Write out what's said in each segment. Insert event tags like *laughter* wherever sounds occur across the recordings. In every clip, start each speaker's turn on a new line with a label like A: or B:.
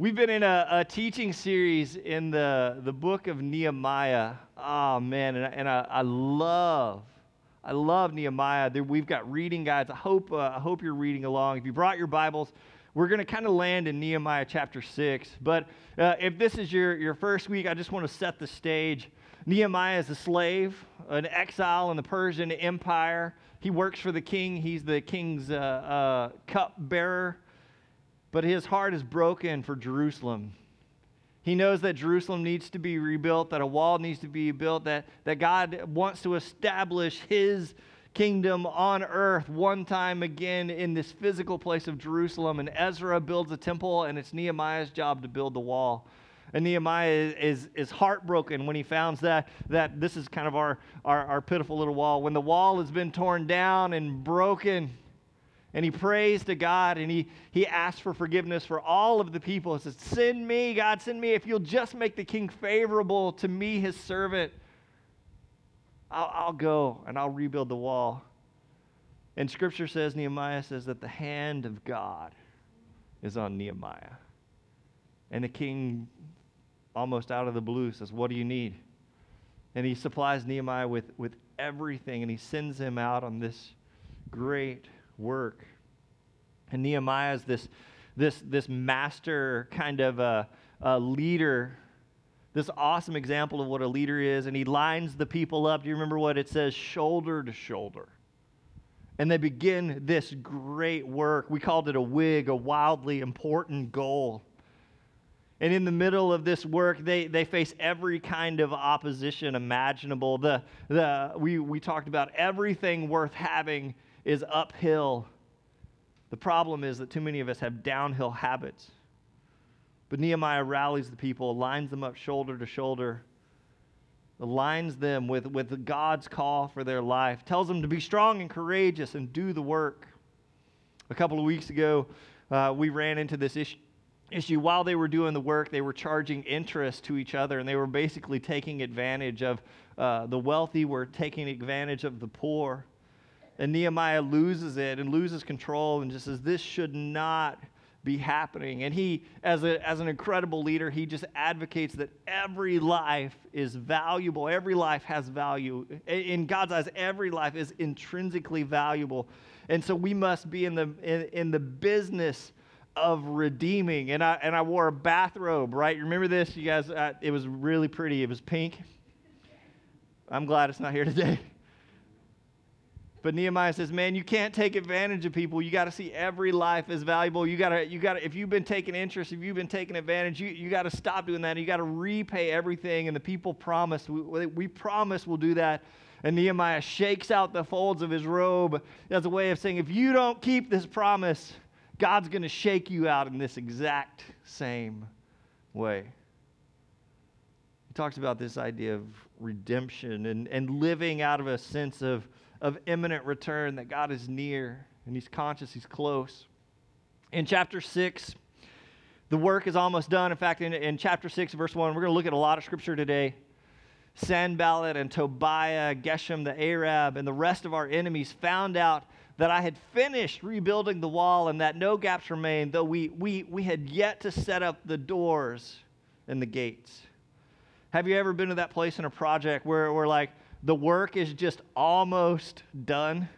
A: We've been in a, a, teaching series in the, the book of Nehemiah. Oh, man, and, and I, I, love, I love Nehemiah. We've got reading guides. I hope, uh, I hope you're reading along. If you brought your Bibles, we're going to kind of land in Nehemiah chapter 6. But uh, if this is your, your first week, I just want to set the stage. Nehemiah is a slave, an exile in the Persian Empire. He works for the king, he's the king's uh, uh cupbearer but his heart is broken for Jerusalem. He knows that Jerusalem needs to be rebuilt, that a wall needs to be built, that, that God wants to establish his kingdom on earth one time again in this physical place of Jerusalem. And Ezra builds a temple, and it's Nehemiah's job to build the wall. And Nehemiah is, is, is heartbroken when he finds that, that this is kind of our, our, our pitiful little wall. When the wall has been torn down and broken, and he prays to God and he, he asks for forgiveness for all of the people. He says, Send me, God, send me. If you'll just make the king favorable to me, his servant, I'll, I'll go and I'll rebuild the wall. And scripture says, Nehemiah says that the hand of God is on Nehemiah. And the king, almost out of the blue, says, What do you need? And he supplies Nehemiah with, with everything and he sends him out on this great work. And Nehemiah is this, this, this master kind of a, a leader, this awesome example of what a leader is. And he lines the people up. Do you remember what it says? Shoulder to shoulder. And they begin this great work. We called it a wig, a wildly important goal. And in the middle of this work, they, they face every kind of opposition imaginable. The, the, we, we talked about everything worth having is uphill. The problem is that too many of us have downhill habits. But Nehemiah rallies the people, lines them up shoulder to shoulder, aligns them with, with God's call for their life, tells them to be strong and courageous and do the work. A couple of weeks ago, uh, we ran into this issue issue while they were doing the work they were charging interest to each other and they were basically taking advantage of uh, the wealthy were taking advantage of the poor and Nehemiah loses it and loses control and just says, This should not be happening. And he, as, a, as an incredible leader, he just advocates that every life is valuable. Every life has value. In God's eyes, every life is intrinsically valuable. And so we must be in the, in, in the business of redeeming. And I, and I wore a bathrobe, right? You remember this? You guys, uh, it was really pretty. It was pink. I'm glad it's not here today. *laughs* But Nehemiah says, man, you can't take advantage of people. You got to see every life as valuable. You got to, you got to, if you've been taking interest, if you've been taking advantage, you, you got to stop doing that. You got to repay everything. And the people promise, we, we promise we'll do that. And Nehemiah shakes out the folds of his robe as a way of saying, if you don't keep this promise, God's going to shake you out in this exact same way. He talks about this idea of redemption and, and living out of a sense of of imminent return, that God is near and He's conscious, He's close. In chapter 6, the work is almost done. In fact, in, in chapter 6, verse 1, we're going to look at a lot of scripture today. Sanballat and Tobiah, Geshem the Arab, and the rest of our enemies found out that I had finished rebuilding the wall and that no gaps remained, though we, we, we had yet to set up the doors and the gates. Have you ever been to that place in a project where we're like, the work is just almost done.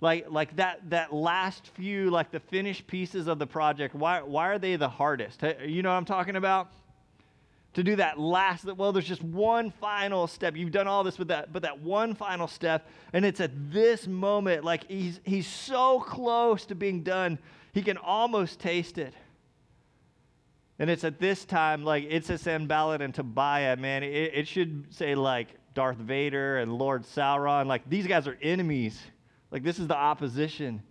A: Like like that that last few like the finished pieces of the project why why are they the hardest? You know what i'm talking about? To do that last well there's just one final step. You've done all this with that but that one final step and it's at this moment like he's he's so close to being done he can almost taste it. And it's at this time like it's a Sanballat and Tobiah man it, it should say like Darth Vader and Lord Sauron. Like, these guys are enemies. Like, this is the opposition.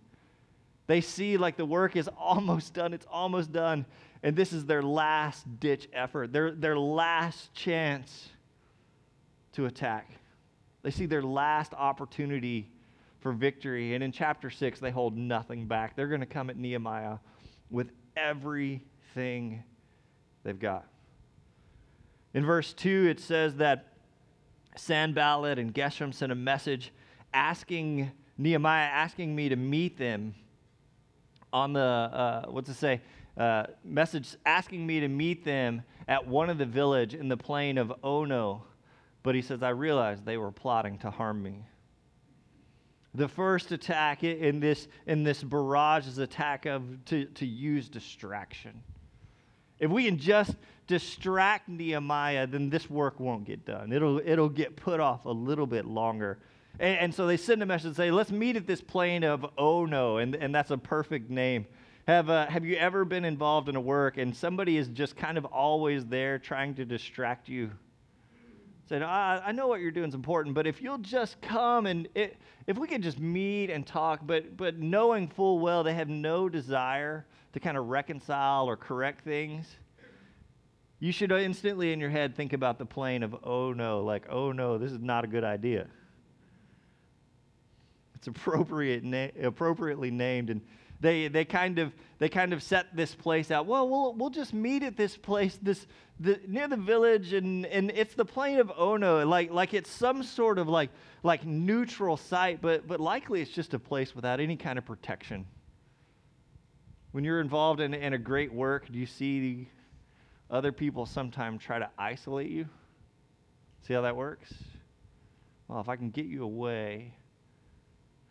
A: They see like the work is *laughs* almost done, it's almost done, and this is their last ditch effort, their, their last chance to attack. They see their last opportunity for victory. And in chapter 6, they hold nothing back. They're going to come at Nehemiah with everything they've got. In verse 2, it says that Sanballat and Geshem sent a message asking Nehemiah, asking me to meet them on the, uh, what's it say? uh, message asking me to meet them at one of the village in the plain of Ono. But he says, I realized they were plotting to harm me. The first attack in this, in this barrage is attack of to, to use distraction. If we can just distract Nehemiah, then this work won't get done. It'll, it'll get put off a little bit longer. And, and so they send a message and say, let's meet at this plain of Ono. And, and that's a perfect name. Have, uh, have you ever been involved in a work and somebody is just kind of always there trying to distract you? Said, I, I know what you're doing is important, but if you'll just come and it, if we could just meet and talk, but, but knowing full well they have no desire to kind of reconcile or correct things, you should instantly in your head think about the plane of, oh no, like, oh no, this is not a good idea. It's appropriate na- appropriately named. And they, they, kind of, they kind of set this place out. Well, we'll, we'll just meet at this place this, the, near the village, and, and it's the plain of oh, Ono. Like, like it's some sort of like, like neutral site, but, but likely it's just a place without any kind of protection. When you're involved in, in a great work, do you see other people sometimes try to isolate you? See how that works? Well, if I can get you away,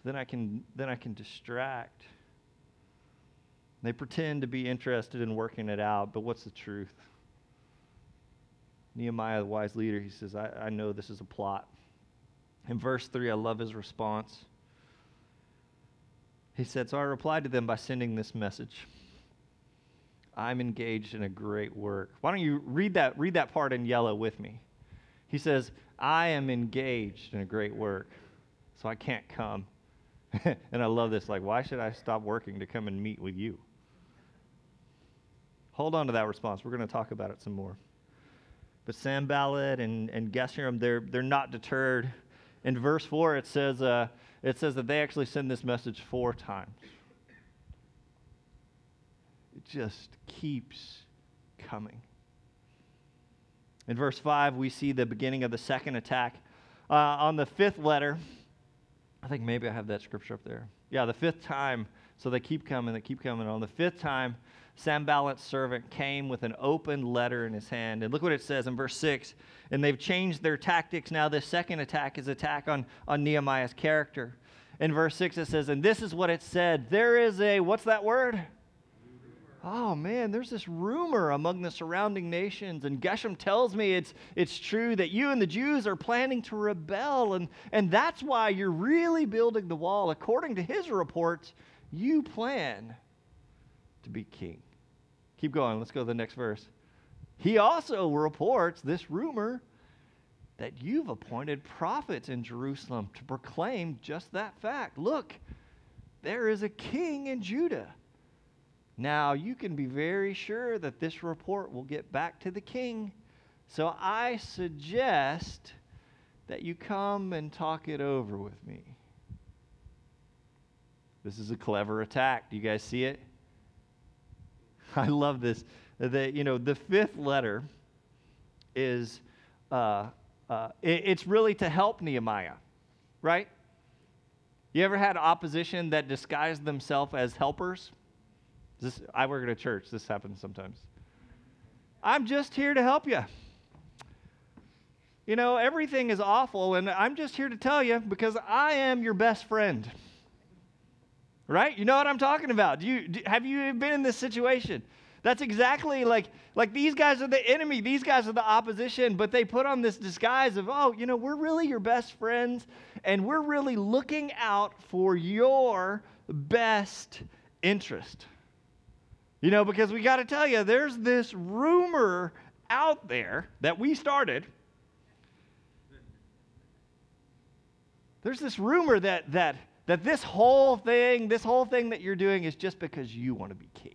A: then I can, then I can distract. They pretend to be interested in working it out, but what's the truth? Nehemiah, the wise leader, he says, I, I know this is a plot. In verse 3, I love his response. He said, So I replied to them by sending this message. I'm engaged in a great work. Why don't you read that, read that part in yellow with me? He says, I am engaged in a great work, so I can't come. *laughs* and I love this. Like, why should I stop working to come and meet with you? Hold on to that response. We're going to talk about it some more. But Sanballat and, and Geshem, they're, they're not deterred. In verse 4, it says, uh, it says that they actually send this message four times. It just keeps coming. In verse 5, we see the beginning of the second attack. Uh, on the fifth letter, I think maybe I have that scripture up there. Yeah, the fifth time. So they keep coming, they keep coming. On the fifth time, Sanballat's servant came with an open letter in his hand. And look what it says in verse 6. And they've changed their tactics. Now, this second attack is attack on, on Nehemiah's character. In verse 6, it says, And this is what it said There is a, what's that word? oh man, there's this rumor among the surrounding nations, and Geshem tells me it's, it's true that you and the Jews are planning to rebel, and, and that's why you're really building the wall. According to his reports, you plan to be king. Keep going. Let's go to the next verse. He also reports this rumor that you've appointed prophets in Jerusalem to proclaim just that fact. Look, there is a king in Judah now, you can be very sure that this report will get back to the king. So I suggest that you come and talk it over with me. This is a clever attack. Do you guys see it? *laughs* I love this. The, you know, the fifth letter is, uh, uh, it, it's really to help Nehemiah, right? You ever had opposition that disguised themselves as helpers? This, I work at a church. This happens sometimes. I'm just here to help you. You know, everything is awful, and I'm just here to tell you because I am your best friend. Right? You know what I'm talking about. Do you, do, have you been in this situation? That's exactly like like these guys are the enemy, these guys are the opposition, but they put on this disguise of, "Oh, you know, we're really your best friends and we're really looking out for your best interest." You know, because we got to tell you, there's this rumor out there that we started. There's this rumor that, that, that this whole thing, this whole thing that you're doing is just because you want to be king.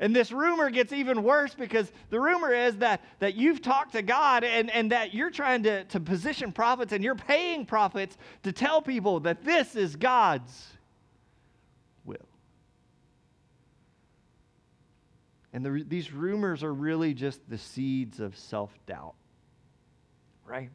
A: And this rumor gets even worse because the rumor is that, that you've talked to God and, and that you're trying to, to position prophets and you're paying prophets to tell people that this is God's will. And the, these rumors are really just the seeds of self doubt, right?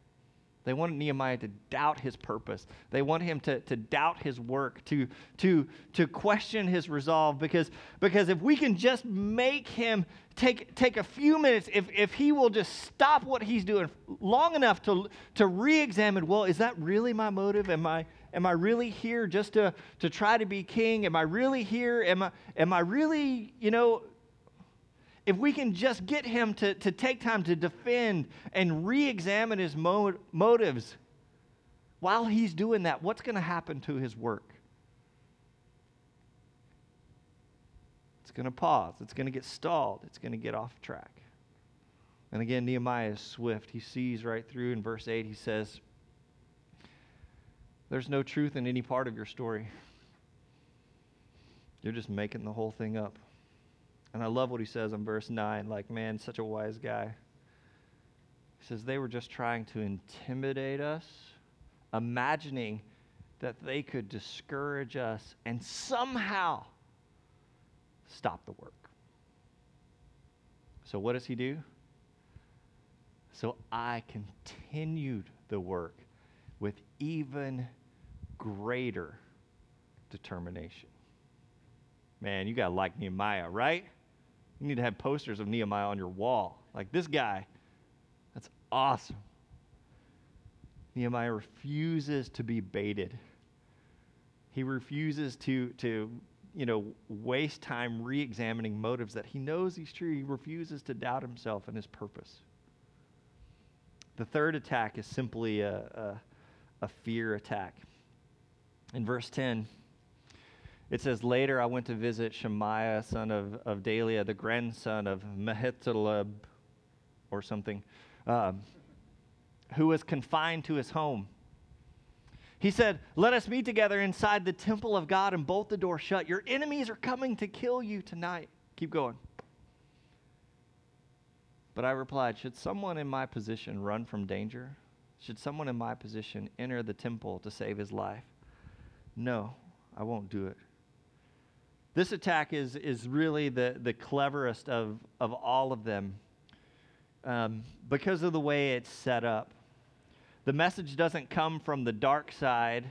A: They want Nehemiah to doubt his purpose. They want him to, to doubt his work, to, to, to question his resolve. Because, because if we can just make him take, take a few minutes, if, if he will just stop what he's doing long enough to, to re examine, well, is that really my motive? Am I, am I really here just to, to try to be king? Am I really here? Am I, am I really, you know, if we can just get him to, to take time to defend and re examine his mo- motives while he's doing that, what's going to happen to his work? It's going to pause. It's going to get stalled. It's going to get off track. And again, Nehemiah is swift. He sees right through in verse 8, he says, There's no truth in any part of your story. You're just making the whole thing up. And I love what he says in verse 9 like, man, such a wise guy. He says, they were just trying to intimidate us, imagining that they could discourage us and somehow stop the work. So, what does he do? So, I continued the work with even greater determination. Man, you got to like Nehemiah, right? You need to have posters of Nehemiah on your wall. Like this guy, that's awesome. Nehemiah refuses to be baited. He refuses to, to you know, waste time re examining motives that he knows he's true. He refuses to doubt himself and his purpose. The third attack is simply a, a, a fear attack. In verse 10, it says, Later I went to visit Shemaiah, son of, of Delaiah, the grandson of Mehetabel, or something, um, who was confined to his home. He said, Let us meet together inside the temple of God and bolt the door shut. Your enemies are coming to kill you tonight. Keep going. But I replied, Should someone in my position run from danger? Should someone in my position enter the temple to save his life? No, I won't do it. This attack is, is really the, the cleverest of, of all of them um, because of the way it's set up. The message doesn't come from the dark side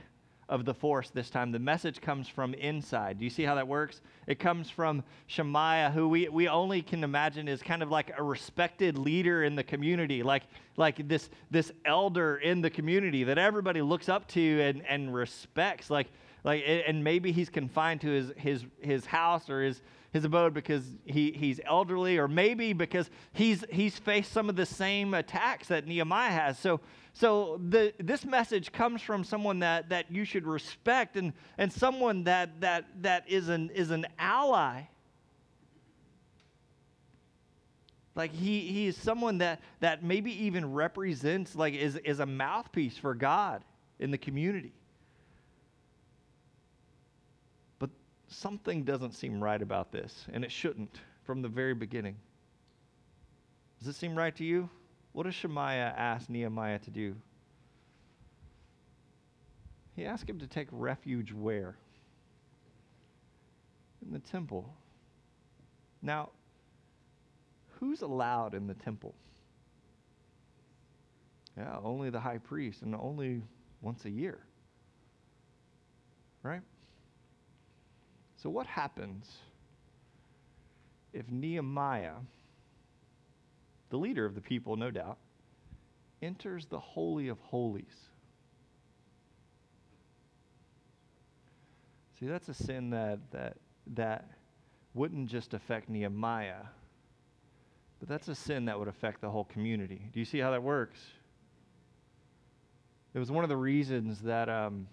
A: of the force this time. The message comes from inside. Do you see how that works? It comes from Shemaiah, who we, we only can imagine is kind of like a respected leader in the community, like, like this, this elder in the community that everybody looks up to and, and respects. Like, like and maybe he's confined to his his his house or his his abode because he, he's elderly or maybe because he's he's faced some of the same attacks that Nehemiah has. So so the this message comes from someone that that you should respect and and someone that that that is an is an ally. Like he, he is someone that, that maybe even represents, like is, is a mouthpiece for God in the community. Something doesn't seem right about this, and it shouldn't from the very beginning. Does it seem right to you? What does Shemaiah ask Nehemiah to do? He asked him to take refuge where? In the temple. Now, who's allowed in the temple? Yeah, only the high priest, and only once a year. Right? So, what happens if Nehemiah, the leader of the people, no doubt, enters the Holy of Holies? See, that's a sin that, that, that wouldn't just affect Nehemiah, but that's a sin that would affect the whole community. Do you see how that works? It was one of the reasons that um,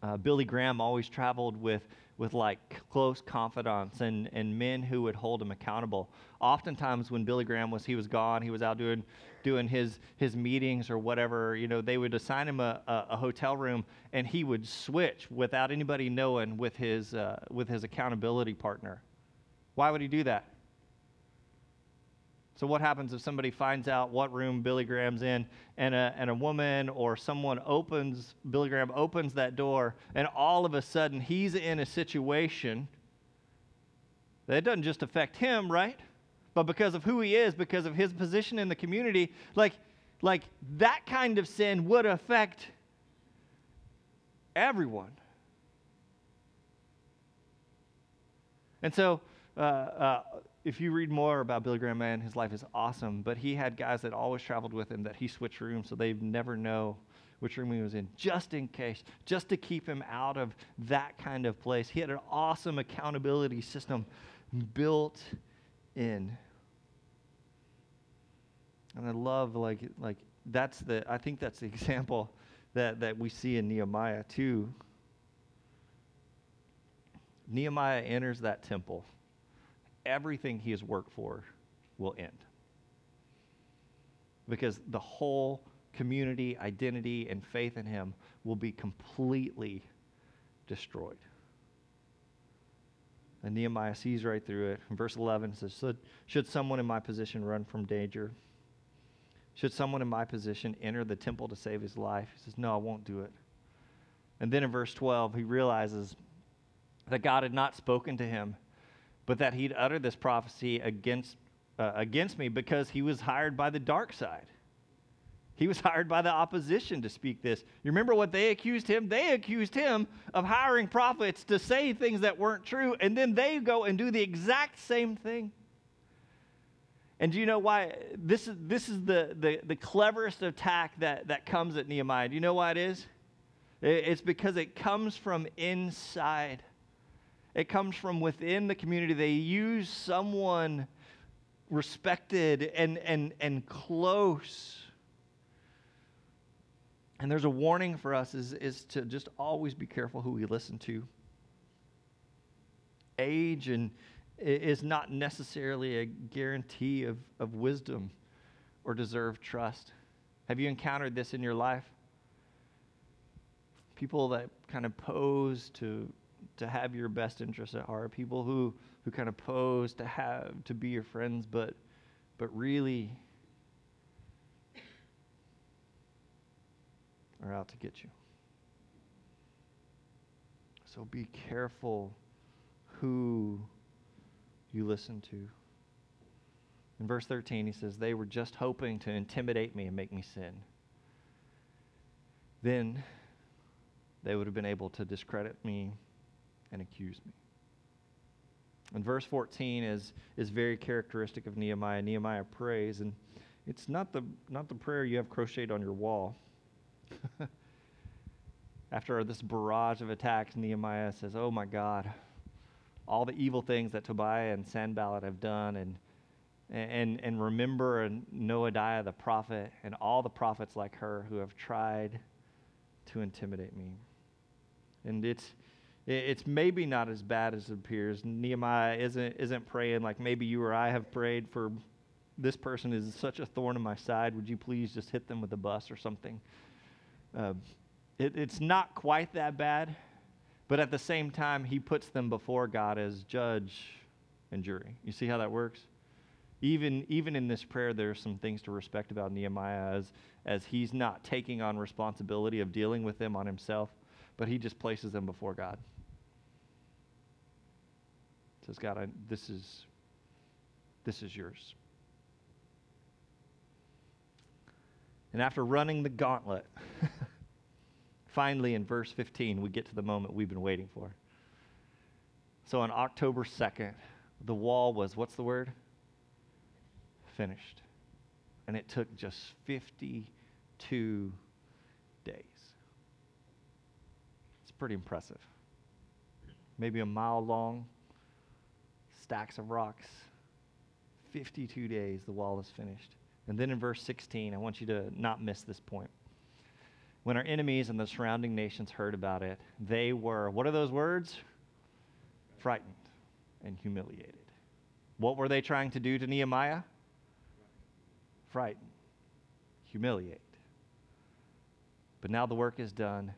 A: uh, Billy Graham always traveled with with like close confidants and, and men who would hold him accountable. Oftentimes when Billy Graham was he was gone, he was out doing doing his his meetings or whatever, you know, they would assign him a, a, a hotel room and he would switch without anybody knowing with his uh, with his accountability partner. Why would he do that? So, what happens if somebody finds out what room Billy Graham's in and a, and a woman or someone opens, Billy Graham opens that door, and all of a sudden he's in a situation that doesn't just affect him, right? But because of who he is, because of his position in the community, like, like that kind of sin would affect everyone. And so, uh, uh, if you read more about Billy Graham, man, his life is awesome. But he had guys that always traveled with him that he switched rooms, so they never know which room he was in, just in case, just to keep him out of that kind of place. He had an awesome accountability system built in. And I love like like that's the I think that's the *laughs* example that, that we see in Nehemiah too. Nehemiah enters that temple. Everything he has worked for will end. Because the whole community, identity, and faith in him will be completely destroyed. And Nehemiah sees right through it. In verse 11 says, Should someone in my position run from danger? Should someone in my position enter the temple to save his life? He says, No, I won't do it. And then in verse 12, he realizes that God had not spoken to him, but that he'd uttered this prophecy against, uh, against me because he was hired by the dark side. He was *laughs* hired by the opposition to speak this. You remember what they accused him? They accused him of hiring prophets to say things that weren't true, and then they go and do the exact same thing. And do you know why? This is, this is the, the, the cleverest attack that, that comes at Nehemiah. Do you know why it is? It's because it comes from inside. It comes from within the community. They use someone respected and, and, and close. And there's a warning for us is, is to just always be careful who we listen to. Age and is not necessarily a guarantee of, of wisdom or deserved trust. Have you encountered this in your life? People that kind of pose to, to have your best interests at heart, people who, who kind of pose to have to be your friends, but but really are out to get you. So be careful who you listen to. In verse 13, he says, They were just hoping to intimidate me and make me sin. Then they would have been able to discredit me and accuse me. And verse 14 is, is very characteristic of Nehemiah. Nehemiah prays, and it's not the, not the prayer you have crocheted on your wall. *laughs* After this barrage of attacks, Nehemiah says, Oh my God, all the evil things that Tobiah and Sanballat have done, and, and, and remember Noadiah the prophet and all the prophets like her who have tried to intimidate me. And it's, it's maybe not as bad as it appears. Nehemiah isn't, isn't praying like maybe you or I have prayed for this person is such a thorn in my side. Would you please just hit them with a bus or something? Uh, it, it's not quite that bad. But at the same time, he puts them before God as judge and jury. You see how that works? Even, even in this prayer, there are some things to respect about Nehemiah as, as he's not taking on responsibility of dealing with them on himself, but he just places them before God. Says, God, I, this, is, this is yours. And after running the gauntlet, *laughs* Finally, in verse 15, we get to the moment we've been waiting for. So on October 2nd, the wall was, what's the word? Finished. And it took just 52 days. It's pretty impressive. Maybe a mile long, stacks of rocks. 52 days, the wall is finished. And then in verse 16, I want you to not miss this point. When our enemies and the surrounding nations heard about it, they were, what are those words? Frightened and humiliated. What were they trying to do to Nehemiah? Frighten, humiliate. But now the work is done,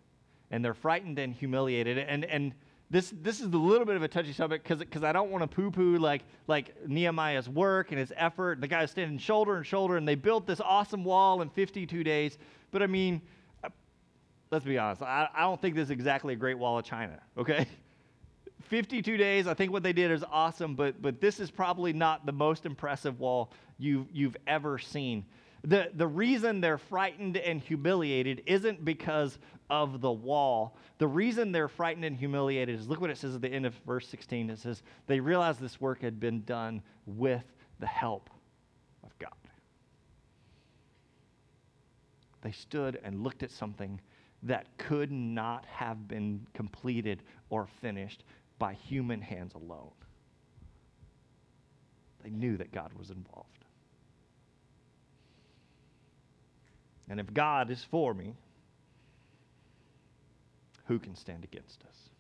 A: and they're frightened and humiliated. And, and this, this is a little bit of a touchy subject because because I don't want to poo poo like, like Nehemiah's work and his effort. The guy's standing shoulder and shoulder, and they built this awesome wall in 52 days. But I mean, uh, let's be honest, I, I don't think this is exactly a great wall of China, okay? *laughs* 52 days, I think what they did is awesome, but, but this is probably not the most impressive wall you've, you've ever seen. The, the reason they're frightened and humiliated isn't because of the wall. The reason they're frightened and humiliated is look what it says at the end of verse 16. It says, They realized this work had been done with the help of God. They stood and looked at something that could not have been completed or finished by human hands alone. They knew that God was involved. And if God is for me, who can stand against us?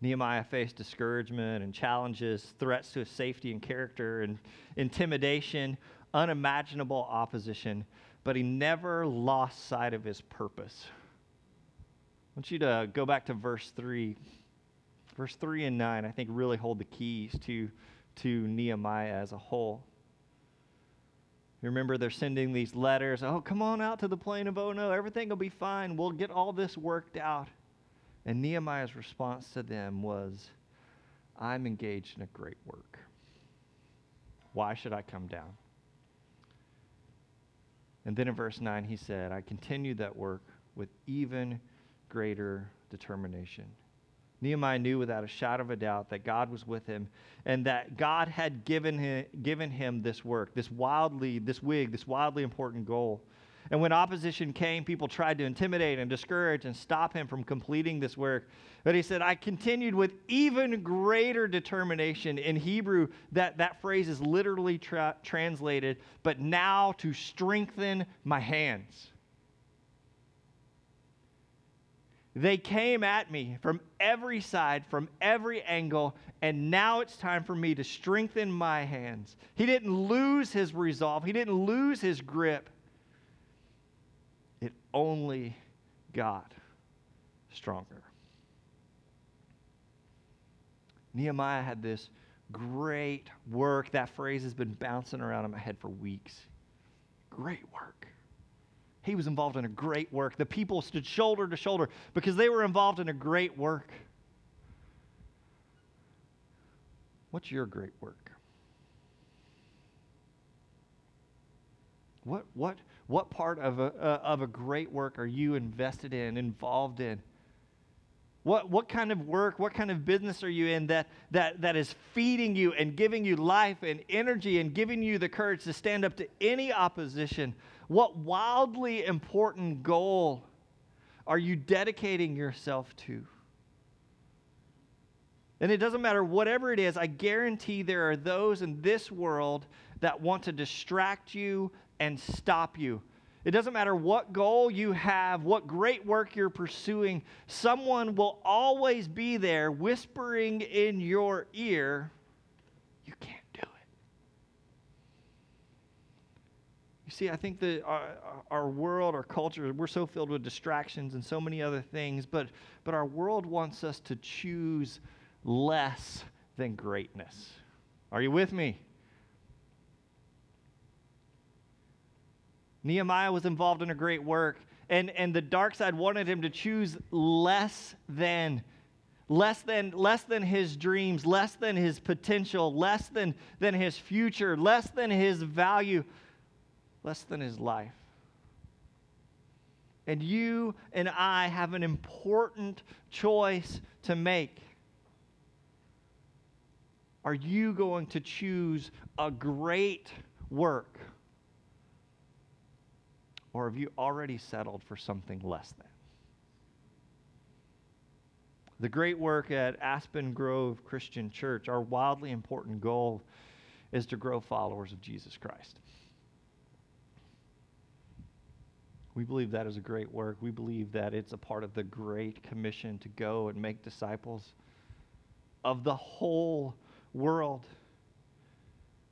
A: Nehemiah faced discouragement and challenges, threats to his safety and character, and intimidation, unimaginable opposition, but he never lost sight of his purpose. I want you to go back to verse 3. Verse 3 and 9, I think, really hold the keys to, to Nehemiah as a whole. You remember they're sending these letters. Oh, come on out to the plain of oh, Ono. Everything will be fine. We'll get all this worked out. And Nehemiah's response to them was, I'm engaged in a great work. Why should I come down? And then in verse 9, he said, I continued that work with even greater determination. Nehemiah knew without a shadow of a doubt that God was with him and that God had given him, given him this work, this wildly, this wig, this wildly important goal. And when opposition came, people tried to intimidate and discourage and stop him from completing this work. But he said, I continued with even greater determination. In Hebrew, that, that phrase is literally tra- translated, but now to strengthen my hands. They came at me from every side, from every angle, and now it's time for me to strengthen my hands. He didn't lose his resolve, he didn't lose his grip. It only got stronger. Nehemiah had this great work. That phrase has been bouncing around in my head for weeks. Great work. He was involved in a great work. The people stood shoulder to shoulder because they were involved in a great work. What's your great work? What, what, what part of a, uh, of a great work are you invested in, involved in? What, what kind of work, what kind of business are you in that, that, that is feeding you and giving you life and energy and giving you the courage to stand up to any opposition? What wildly important goal are you dedicating yourself to? And it doesn't matter whatever it is, I guarantee there are those in this world that want to distract you and stop you. It doesn't matter what goal you have, what great work you're pursuing, someone will always be there whispering in your ear, You can't do it. You see, I think that our, our, world, our culture, we're so filled with distractions and so many other things, but, but our world wants us to choose less than greatness. Are you with me? Nehemiah was involved in a great work, and, and the dark side wanted him to choose less than less than less than his dreams less than his potential less than than his future less than his value less than his life. And you and I have an important choice to make. Are you going to choose a great work? Or have you already settled for something less than? The great work at Aspen Grove Christian Church, our wildly important goal is to grow followers of Jesus Christ. We believe that is a great work. We believe that it's a part of the great commission to go and make disciples of the whole world.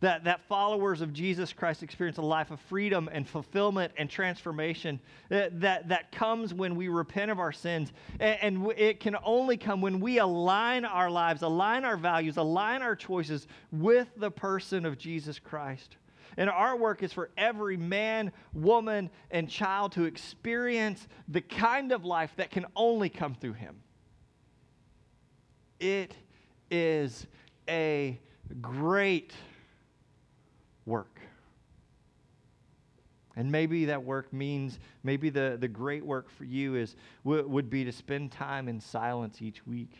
A: That, that followers of Jesus Christ experience a life of freedom and fulfillment and transformation that, that, that comes when we repent of our sins. And, and it can only come when we align our lives, align our values, align our choices with the person of Jesus Christ. And our work is for every man, woman, and child to experience the kind of life that can only come through him. It is a great work. And maybe that work means, maybe the, the great work for you is w- would be to spend time in silence each week.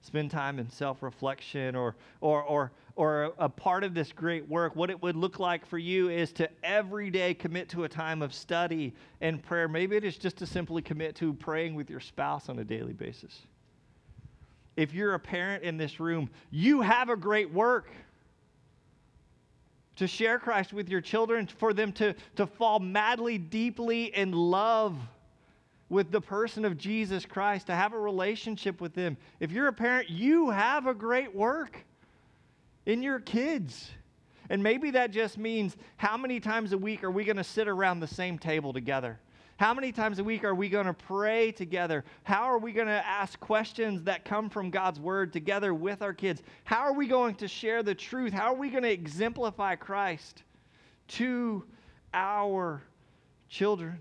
A: Spend time in self reflection, or, or, or, or a part of this great work. What it would look like for you is to every day commit to a time of study and prayer. Maybe it is just to simply commit to praying with your spouse on a daily basis. If you're a parent in this room, you have a great work to share Christ with your children, for them to, to fall madly, deeply in love with the person of Jesus Christ, to have a relationship with them. If you're a parent, you have a great work in your kids. And maybe that just means how many times a week are we going to sit around the same table together? How many times a week are we going to pray together? How are we going to ask questions that come from God's word together with our kids? How are we going to share the truth? How are we going to exemplify Christ to our children?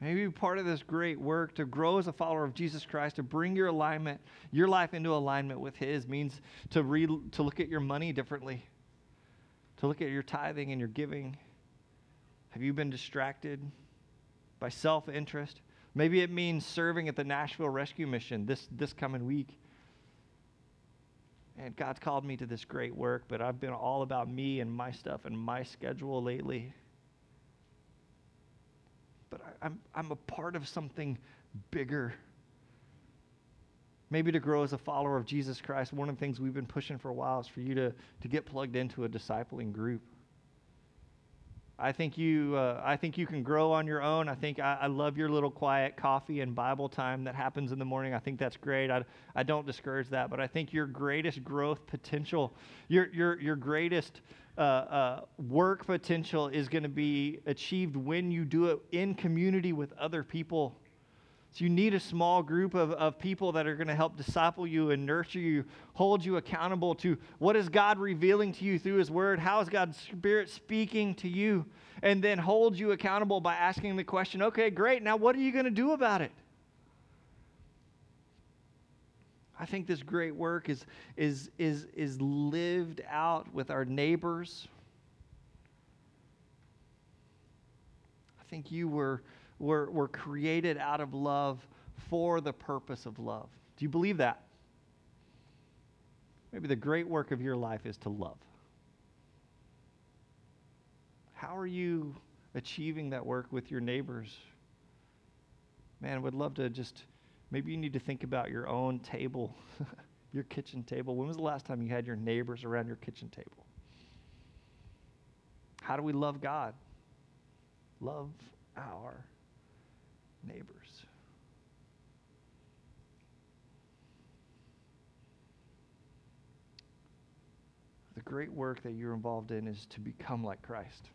A: Maybe part of this great work to grow as a follower of Jesus Christ, to bring your alignment, your life into alignment with His, means to, re- to look at your money differently, to look at your tithing and your giving have you been distracted by self interest? Maybe it means serving at the Nashville Rescue Mission this, this coming week. And God's called me to this great work, but I've been all about me and my stuff and my schedule lately. But I, I'm, I'm a part of something bigger. Maybe to grow as a follower of Jesus Christ, one of the things we've been pushing for a while is for you to, to get plugged into a discipling group. I think you, uh, I think you can grow on your own. I think I, I, love your little quiet coffee and Bible time that happens in the morning. I think that's great. I, I don't discourage that, but I think your greatest growth potential, your, your, your greatest uh, uh, work potential is going to be achieved when you do it in community with other people so you need a small group of, of people that are going to help disciple you and nurture you, hold you accountable to what is God revealing to you through His Word? How is God's Spirit speaking to you? And then hold you accountable by asking the question, okay, great, now what are you going to do about it? I think this great work is, is, is, is lived out with our neighbors. I think you were were, were created out of love for the purpose of love. Do you believe that? Maybe the great work of your life is to love. How are you achieving that work with your neighbors? Man, I would love to just, maybe you need to think about your own table, *laughs* your kitchen table. When was the last time you had your neighbors around your kitchen table? How do we love God? Love our neighbors. The great work that you're involved in is to become like Christ.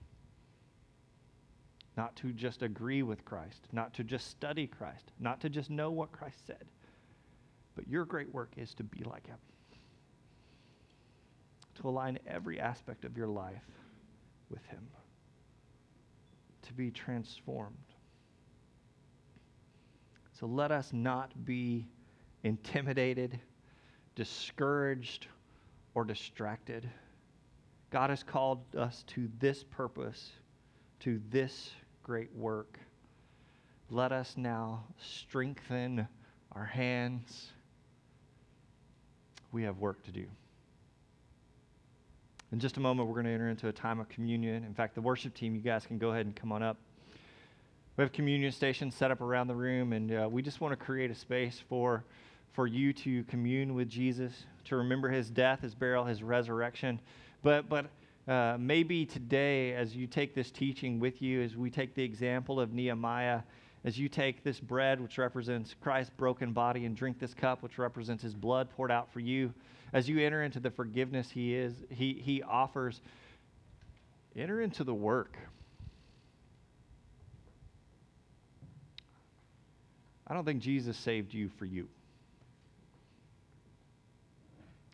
A: Not to just agree with Christ, not to just study Christ, not to just know what Christ said, but your great work is to be like Him. To align every aspect of your life with Him. To be transformed so let us not be intimidated, discouraged, or distracted. God has called us to this purpose, to this great work. Let us now strengthen our hands. We have work to do. In just a moment, we're going to enter into a time of communion. In fact, the worship team, you guys can go ahead and come on up. We have communion stations set up around the room, and uh, we just want to create a space for, for you to commune with Jesus, to remember his death, his burial, his resurrection. But, but uh, maybe today, as you take this teaching with you, as we take the example of Nehemiah, as you take this bread, which represents Christ's broken body, and drink this cup, which represents his blood poured out for you, as you enter into the forgiveness he is, he, he offers, enter into the work. I don't think Jesus saved you for you.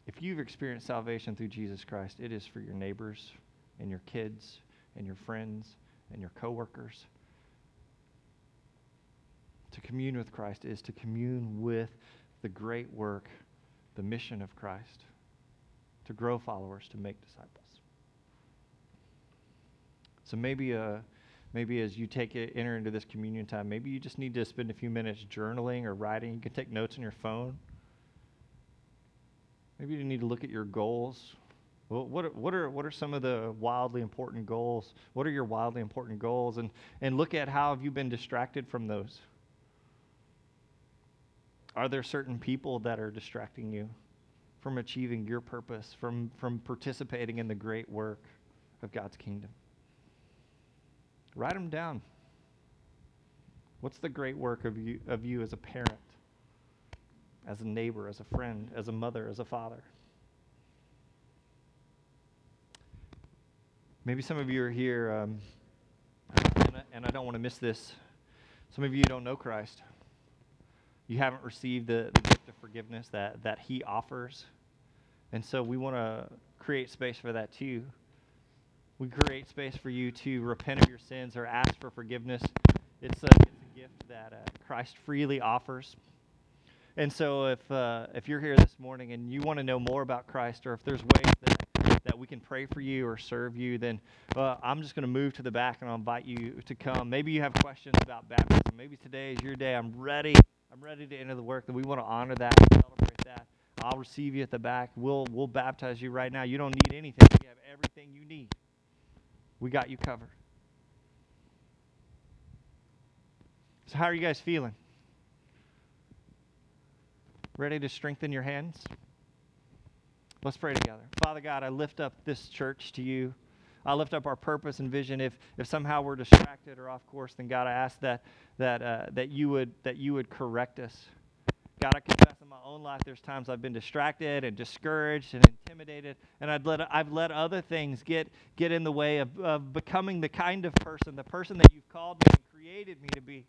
A: If you've experienced salvation through Jesus Christ, it is for your neighbors and your kids and your friends and your coworkers. To commune with Christ is to commune with the great work, the mission of Christ, to grow followers, to make disciples. So maybe uh, maybe as you take it, enter into this communion time, maybe you just need to spend a few minutes journaling or writing. You can take notes on your phone. Maybe you need to look at your goals. What, what, are, what are some of the wildly important goals? What are your wildly important goals? And, and look at how have you been distracted from those? Are there certain people that are distracting you from achieving your purpose, from, from participating in the great work of God's kingdom? Write them down. What's the great work of you, of you as a parent, as a neighbor, as a friend, as a mother, as a father? Maybe some of you are here, um, and, I, and I don't want to miss this. Some of you don't know Christ. You haven't received the, the gift of forgiveness that, that He offers. And so we want to create space for that too. We create space for you to repent of your sins or ask for forgiveness. It's a, it's a gift that uh, Christ freely offers. And so if, uh, if you're here this morning and you want to know more about Christ, or if there's ways that that we can pray for you or serve you, then uh, I'm just going to move to the back and I'll invite you to come. Maybe you have questions about baptism. Maybe today is your day. I'm ready. I'm ready to enter the work. That we want to honor that, celebrate that. I'll receive you at the back. We'll we'll baptize you right now. You don't need anything. you have everything you need. We got you covered. So how are you guys feeling? Ready to strengthen your hands? Let's pray together. Father God, I lift up this church to you. I lift up our purpose and vision. If, if somehow we're distracted or off course, then God, I ask that, that, uh, that, you would, that you would correct us. God, I confess in my own life there's times I've been distracted and discouraged and intimidated, and I'd let, I've let other things get, get in the way of, of becoming the kind of person, the person that you've called me and created me to be.